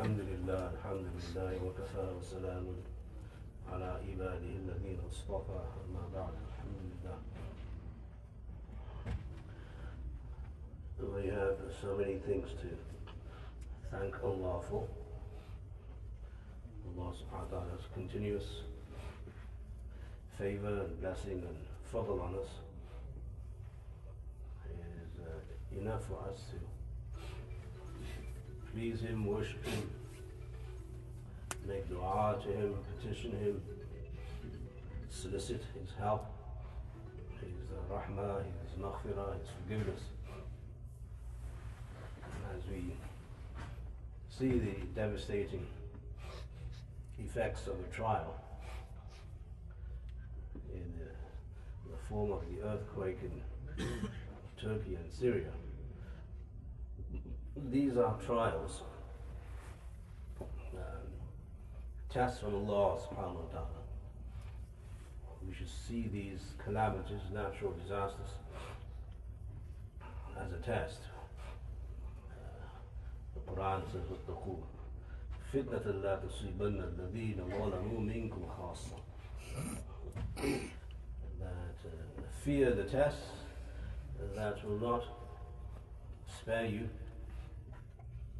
الحمد لله الحمد لله وكفى وسلام على عباده الذين اصطفى أما بعد الحمد لله We have so many things to thank Allah for. Allah subhanahu wa ta'ala's continuous favor and blessing and fadl on us is uh, enough for us to please Him, worship Him, make dua to Him, petition Him, solicit His help, His rahmah, His maghfirah, His forgiveness. And as we see the devastating effects of a trial in the, in the form of the earthquake in Turkey and Syria, these are trials, um, tests from Allah subhanahu wa ta'ala. We should see these calamities, natural disasters, as a test. Uh, the Quran says, وَاتَّقُوا فِتْنَةً لَا تُصِيبَنَّ الَّذِينَ ظَلَمُوا مِنكُمْ خَاصَّةً That uh, fear the test that will not spare you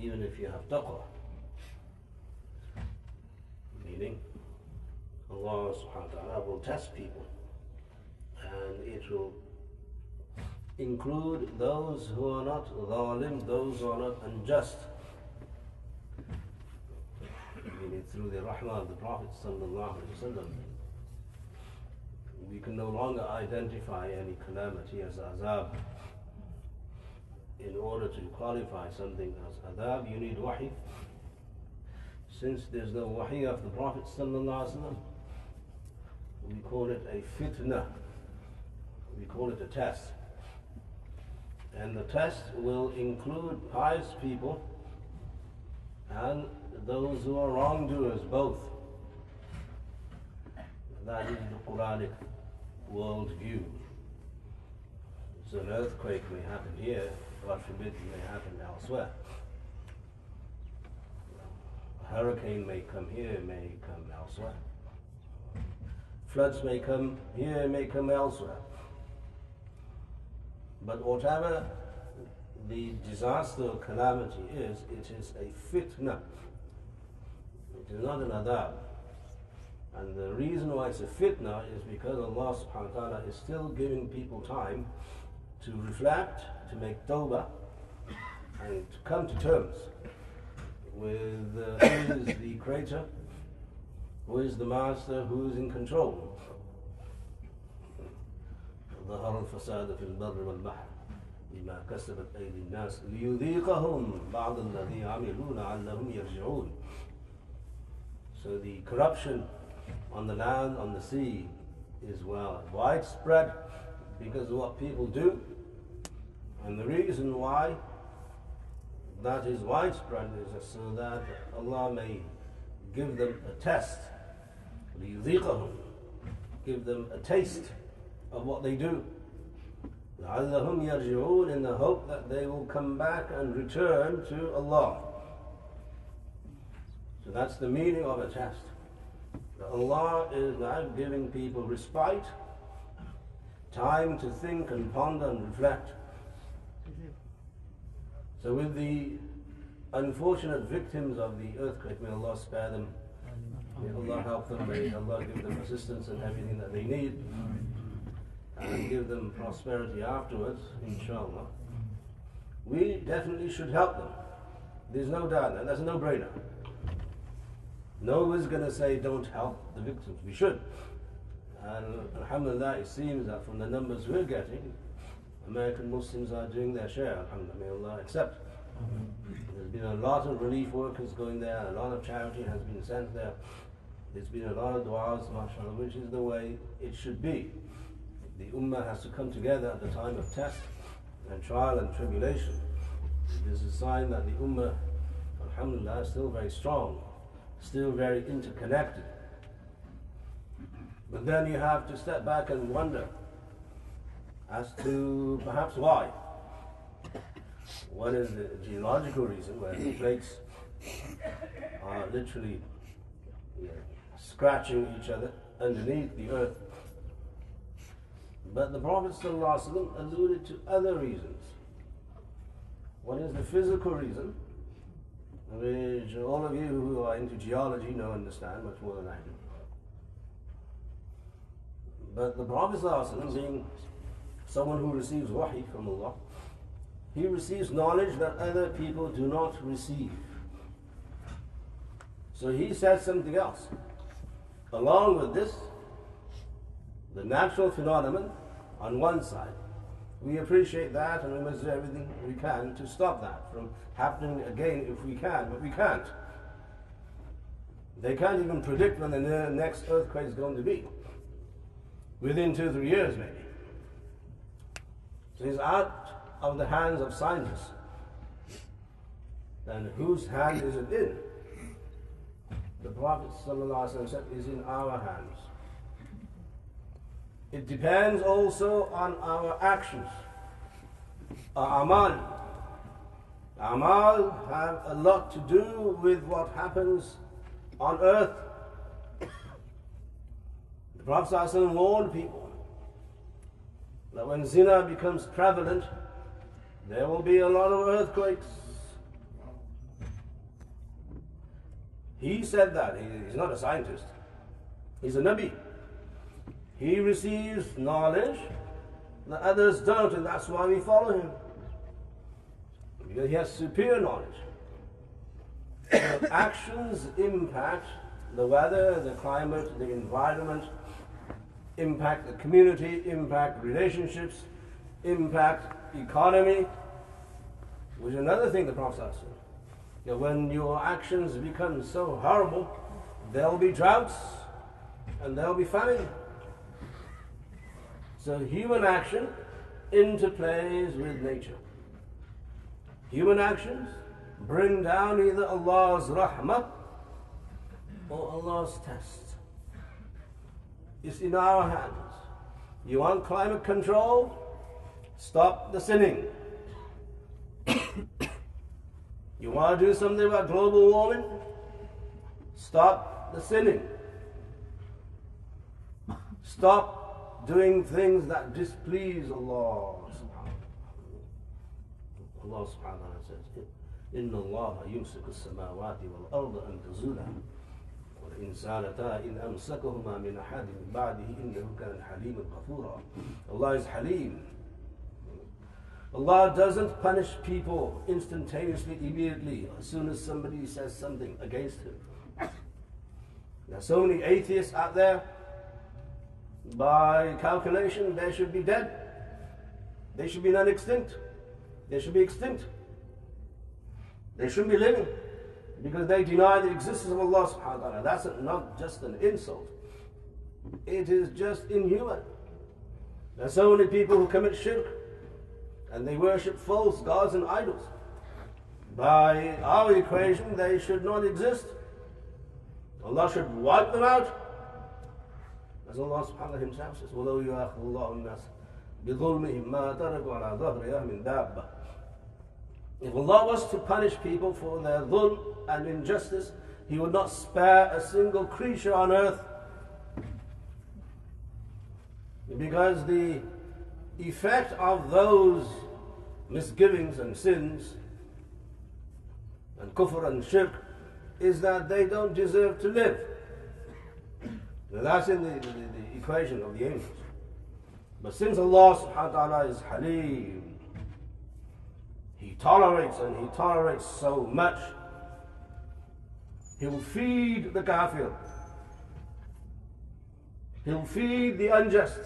even if you have taqwa. Meaning, Allah subhanahu wa ta'ala will test people and it will include those who are not zalim, those who are not unjust. Meaning through the rahmah of the Prophet sallallahu alaihi wasallam, we can no longer identify any calamity as azab in order to qualify something as azab, you need wahi. Since there's no wahi of the Prophet we call it a fitna. We call it a test. And the test will include pious people and those who are wrongdoers, both. That is the Quranic worldview. So an earthquake may happen here, God forbid it may happen elsewhere. A hurricane may come here, may come elsewhere. Floods may come here, may come elsewhere. But whatever the disaster or calamity is, it is a fitna. It is not an azab. And the reason why it's a fitna is because Allah subhanahu wa ta'ala is still giving people time to reflect, to make tawbah, and to come to terms with uh, who is the creator, who is the master, who is in control. ظهر الفساد في البر والبحر بما كسبت أيدي الناس ليذيقهم بعض الذي عملوا لعلهم يرجعون. So the corruption on the land, on the sea, is well widespread because of what people do. And the reason why that is widespread is so that Allah may give them a test, give them a taste of what they do. لعلهم يرجعون in the hope that they will come back and return to Allah. So that's the meaning of a test. That Allah is now giving people respite, time to think and ponder and reflect. So with the unfortunate victims of the earthquake, may Allah spare them. May Allah help them. May Allah give them assistance and everything that they need. And give them prosperity afterwards, inshallah. We definitely should help them. There's no doubt, and that's a no-brainer. No one's going to say don't help the victims. We should. And alhamdulillah, it seems that from the numbers we're getting, American Muslims are doing their share, alhamdulillah, may Allah accept. There's been a lot of relief workers going there, a lot of charity has been sent there. There's been a lot of du'as, mashallah, which is the way it should be. The ummah has to come together at the time of test and trial and tribulation. This is a sign that the ummah, alhamdulillah, is still very strong, still very interconnected. But then you have to step back and wonder as to perhaps why. One is the geological reason where the plates are literally you know, scratching each other underneath the earth. But the Prophet ﷺ alluded to other reasons. One is the physical reason, which all of you who are into geology know understand much more than I do. But the Prophet being someone who receives wahi from Allah, he receives knowledge that other people do not receive. So he said something else. Along with this, the natural phenomenon on one side, we appreciate that and we must do everything we can to stop that from happening again if we can, but we can't. They can't even predict when the next earthquake is going to be. Within two, three years, maybe. So it's out of the hands of scientists. Then whose hand is it in? The Prophet said is in our hands. It depends also on our actions. Our amal. Amal have a lot to do with what happens on earth. The Prophet warned people that when zina becomes prevalent, there will be a lot of earthquakes. He said that. He's not a scientist. He's a Nabi. He receives knowledge that others don't, and that's why we follow him. Because he has superior knowledge. Actions impact the weather, the climate, the environment, impact the community, impact relationships, impact economy, which is another thing the Prophet said. Know, when your actions become so horrible, there'll be droughts and there'll be famine. So human action interplays with nature. Human actions bring down either Allah's rahmah or Allah's test. It's in our hands. You want climate control? Stop the sinning. you want to do something about global warming? Stop the sinning. Stop doing things that displease Allah. Allah subhanahu wa ta'ala says, إن الله يمسك السماوات والأرض أن تزولا وإن زالتا إن أمسكهما من أحد من بعده إنه كان حليما غفورا Allah is Halim. Allah doesn't punish people instantaneously, immediately, as soon as somebody says something against him. There are so many atheists out there by calculation, they should be dead. They should be non extinct. They should be extinct. They shouldn't be living because they deny the existence of Allah subhanahu wa ta'ala. That's not just an insult, it is just inhuman. There are so many people who commit shirk and they worship false gods and idols. By our equation, they should not exist. Allah should wipe them out as Allah subhanahu wa ta'ala himself says, وَلَوْ يُؤَخِذُ اللَّهُ النَّاسَ بِظُلْمِهِمْ مَا تَرَكُوا عَلَى ظَهْرِهَا مِنْ دَابَّةٍ If Allah was to punish people for their dhulm and injustice, He would not spare a single creature on earth. Because the effect of those misgivings and sins and kufr and shirk is that they don't deserve to live. That's in the, the, the, equation of the angels. But since Allah subhanahu wa ta'ala is Halim, He tolerates and He tolerates so much, He will feed the kafir. He'll feed the unjust.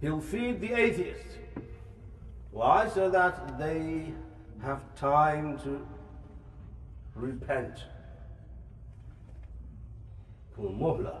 He'll feed the atheist. Why? So that they have time to repent. muhla.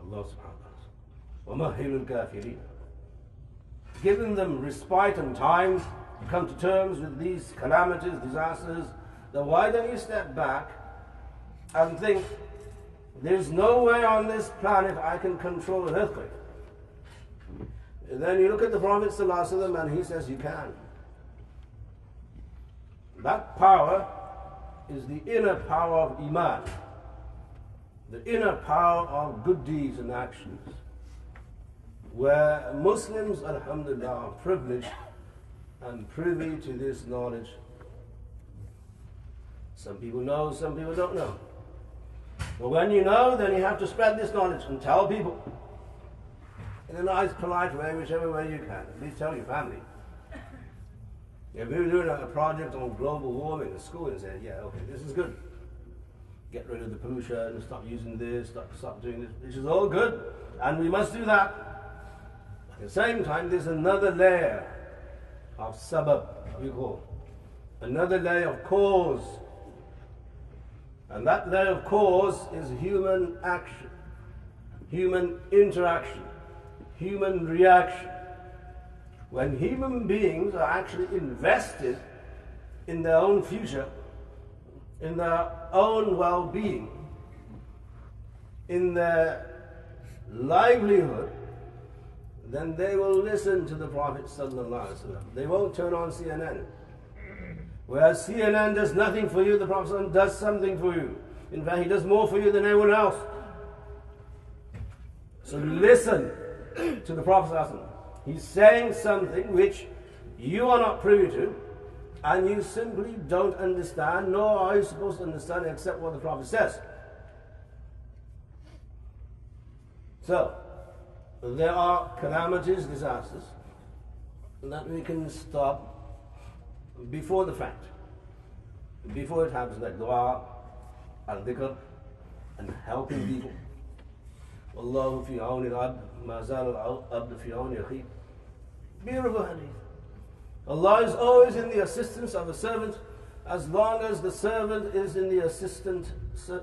Allah subhanahu wa ta'ala. Giving them respite and time to come to terms with these calamities, disasters, then why don't you step back and think, there's no way on this planet I can control an earthquake. Then you look at the Prophet and he says you can. That power is the inner power of Iman, the inner power of good deeds and actions, where Muslims, alhamdulillah, are privileged and privy to this knowledge. Some people know, some people don't know. But when you know, then you have to spread this knowledge and tell people in a nice, polite way, whichever way you can. At least tell your family. If we were doing a project on global warming in school and said, yeah, okay, this is good. Get rid of the pollution, stop using this, stop, stop doing this. This is all good, and we must do that. At the same time, there's another layer of sabab, we call another layer of cause. And that layer of cause is human action, human interaction, human reaction. When human beings are actually invested in their own future, in their own well being, in their livelihood, then they will listen to the Prophet. They won't turn on CNN. Whereas CNN does nothing for you, the Prophet does something for you. In fact, he does more for you than anyone else. So listen to the Prophet. He's saying something which you are not privy to, and you simply don't understand, nor are you supposed to understand except what the Prophet says. So, there are calamities, disasters, that we can stop before the fact, before it happens, like dua and dhikr and helping people. Allahu fi awni ما زال العبد في عون أخيه Beautiful hadith. Allah is always in the assistance of the servant as long as the servant is in the assistant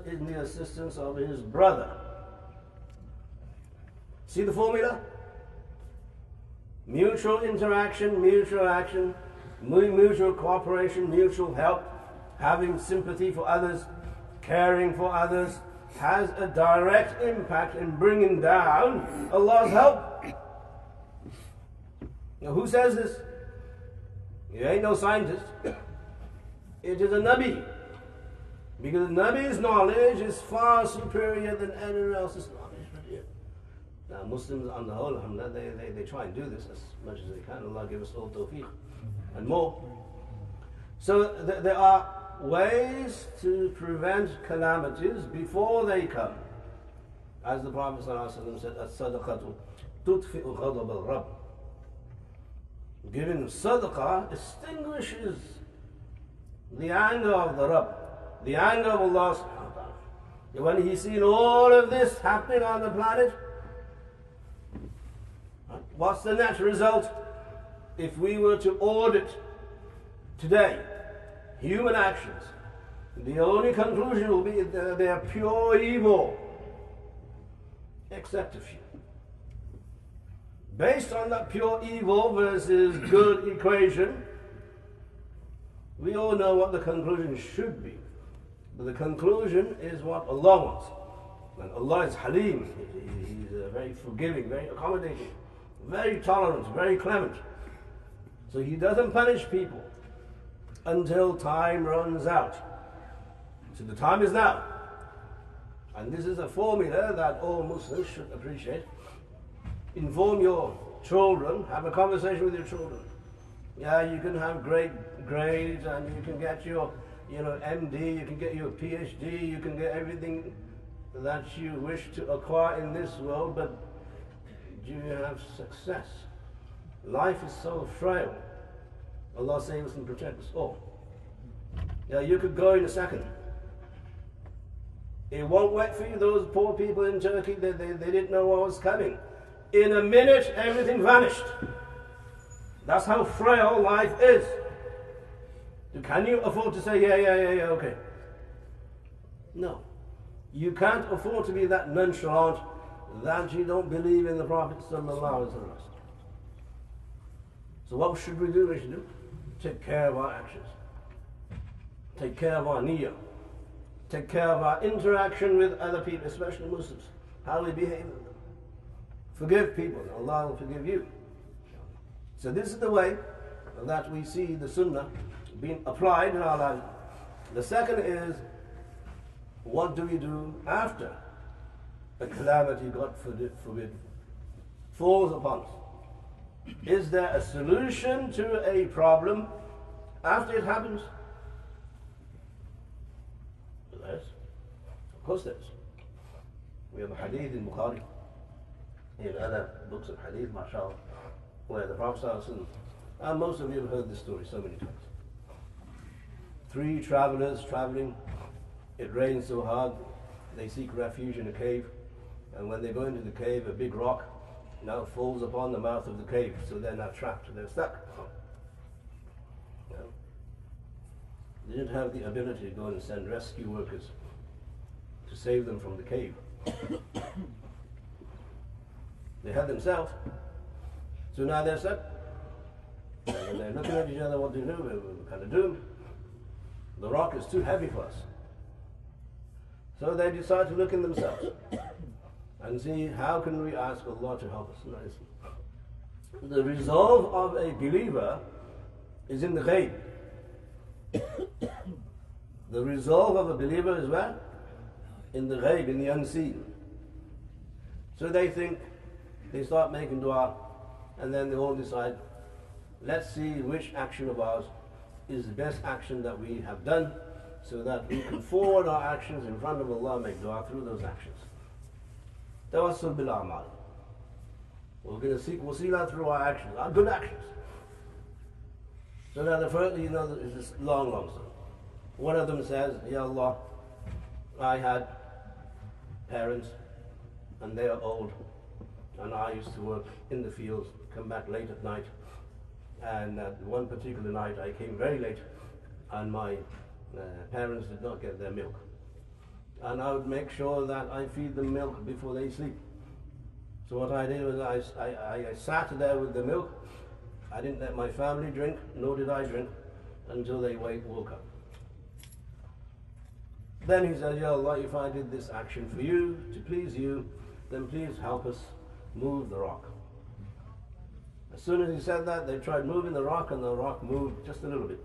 in the assistance of his brother. See the formula? Mutual interaction, mutual action, mutual cooperation, mutual help, having sympathy for others, caring for others, has a direct impact in bringing down Allah's help. Now, who says this? He ain't no scientist. It is a Nabi. Because a Nabi's knowledge is far superior than anyone else's knowledge. Now, Muslims on the whole, they, they, they try and do this as much as they can. Allah give us all tawfiq and more. So th- there are ways to prevent calamities before they come. As the Prophet ﷺ said, As-sadaqatu tudfi'u ghadab al-Rabb. Giving sadaqah extinguishes the anger of the Rabb, the anger of Allah When He's seen all of this happening on the planet, what's the net result? If we were to audit today human actions, the only conclusion will be that they are pure evil, except a few. Based on that pure evil versus good equation, we all know what the conclusion should be. But the conclusion is what Allah wants. And Allah is Halim, He's uh, very forgiving, very accommodating, very tolerant, very clement. So He doesn't punish people until time runs out. So the time is now. And this is a formula that all Muslims should appreciate. Inform your children, have a conversation with your children. Yeah, you can have great grades and you can get your you know, MD, you can get your PhD, you can get everything that you wish to acquire in this world, but do you have success? Life is so frail. Allah save us and protect us oh. all. Yeah, you could go in a second. It won't wait for you. Those poor people in Turkey, they, they, they didn't know what was coming. In a minute, everything vanished. That's how frail life is. Can you afford to say, yeah, yeah, yeah, yeah, okay? No. You can't afford to be that nonchalant that you don't believe in the Prophet. So, what should we do? We should do? Take care of our actions, take care of our niyyah, take care of our interaction with other people, especially Muslims. How we behave with them. Forgive people, Allah will forgive you. So, this is the way that we see the Sunnah being applied in our lives. The second is, what do we do after a calamity, God forbid, falls upon us? Is there a solution to a problem after it happens? Yes. Of course there is. We have a hadith in Bukhari, in other books of hadith, mashallah, where the Prophet and most of you have heard this story so many times. Three travelers traveling, it rains so hard, they seek refuge in a cave, and when they go into the cave, a big rock now falls upon the mouth of the cave, so they're not trapped, they're stuck. They didn't have the ability to go and send rescue workers to save them from the cave. they had themselves. So now they're stuck. And they're looking at each other, what do to do? We're kind of doomed. The rock is too heavy for us. So they decide to look in themselves and see how can we ask Allah to help us. The resolve of a believer is in the ghaib. the resolve of a believer is where? In the ghaib, in the unseen. So they think, they start making dua, and then they all decide, let's see which action of ours is the best action that we have done, so that we can forward our actions in front of Allah, make dua through those actions. Tawassul bil amal. We're going to seek wasila through our actions, our good actions. So now the first, you know, is this long, long story. One of them says, Ya Allah, I had parents and they are old and I used to work in the fields, come back late at night and uh, one particular night I came very late and my uh, parents did not get their milk and I would make sure that I feed them milk before they sleep. So what I did was I, I, I sat there with the milk. I didn't let my family drink, nor did I drink, until they wake, woke up. Then he said, Ya Allah, if I did this action for you, to please you, then please help us move the rock. As soon as he said that, they tried moving the rock, and the rock moved just a little bit.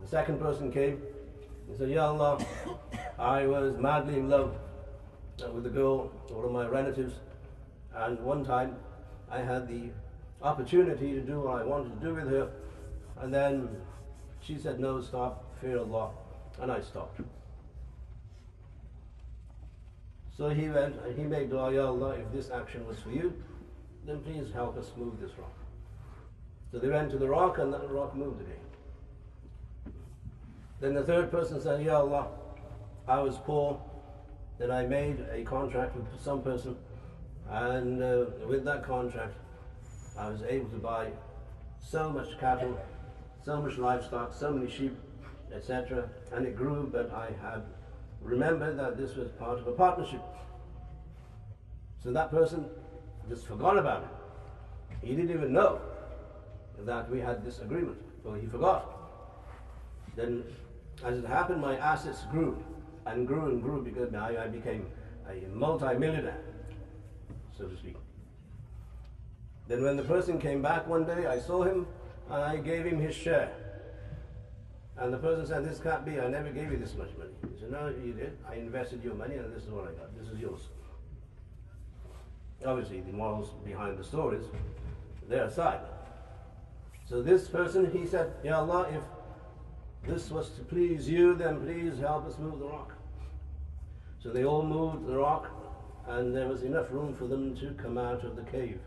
The second person came, he said, Ya Allah, I was madly in love uh, with a girl, one of my relatives, and one time I had the opportunity to do what I wanted to do with her, and then she said, No, stop, fear Allah, and I stopped. So he went and he made dua, Ya Allah, if this action was for you, then please help us move this rock. So they went to the rock and the rock moved again. Then the third person said, Ya Allah, I was poor. Then I made a contract with some person, and uh, with that contract, I was able to buy so much cattle, so much livestock, so many sheep, etc. And it grew, but I had remembered that this was part of a partnership. So that person just forgot about it. He didn't even know that we had this agreement. Well, he forgot. Then as it happened, my assets grew and grew and grew because I, I became a multi-millionaire, so to speak. Then when the person came back one day, I saw him and I gave him his share. And the person said, this can't be, I never gave you this much money. He said, no, you did. I invested your money and this is what I got. This is yours. Obviously, the morals behind the stories, they're aside. So this person, he said, Ya Allah, if this was to please you, then please help us move the rock. So they all moved the rock, and there was enough room for them to come out of the cave.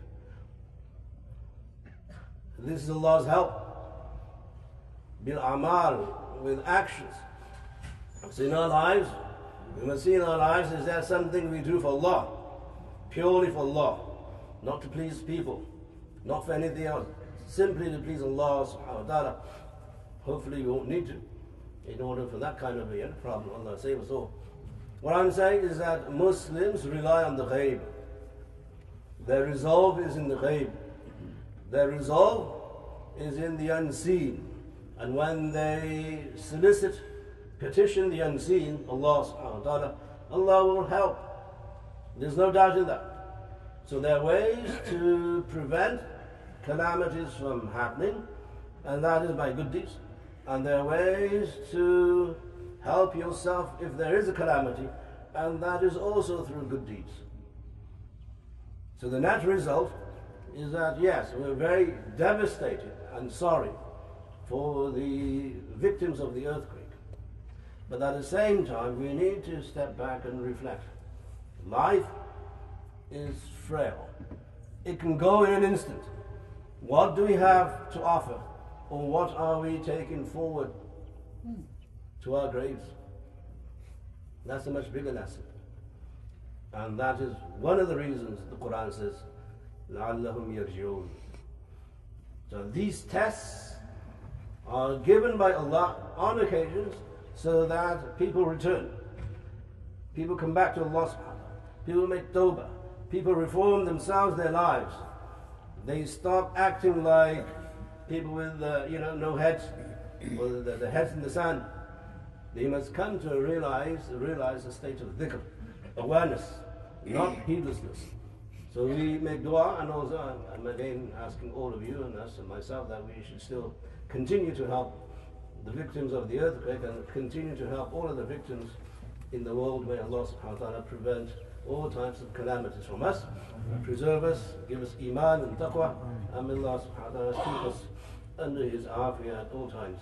This is Allah's help. Bil amal, with actions. So in our lives, we must see in our lives is there something we do for Allah, purely for Allah, not to please people, not for anything else, simply to please Allah subhanahu wa ta'ala. Hopefully we won't need to in order for that kind of a problem. Allah save us all. What I'm saying is that Muslims rely on the ghaib. Their resolve is in the ghaib. Their resolve is in the unseen. And when they solicit, petition the unseen, Allah subhanahu wa ta'ala, Allah will help. There's no doubt in that. So there are ways to prevent calamities from happening, and that is by good deeds. And there are ways to help yourself if there is a calamity, and that is also through good deeds. So the net result is that yes, we're very devastated and sorry for the victims of the earthquake. But at the same time, we need to step back and reflect. Life is frail. It can go in an instant. What do we have to offer? Or what are we taking forward to our graves? That's a much bigger lesson. And that is one of the reasons the Quran says, لَعَلَّهُمْ يَرْجِعُونَ So these tests are given by Allah on occasions so that people return. People come back to Allah subhanahu People make tawbah. People reform themselves, their lives. They stop acting like people with, uh, you know, no heads, or the, the heads in the sand. They must come to realize, realize a state of dhikr, awareness, not heedlessness. So we make dua, and also I'm again asking all of you and us and myself that we should still continue to help the victims of the earthquake and continue to help all of the victims in the world. May Allah subhanahu wa ta'ala prevent all types of calamities from us, preserve us, give us iman and taqwa, and may Allah subhanahu wa ta'ala keep us under His afiyah at all times.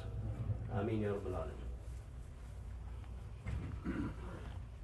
Ameen ya Rabbal Alameen.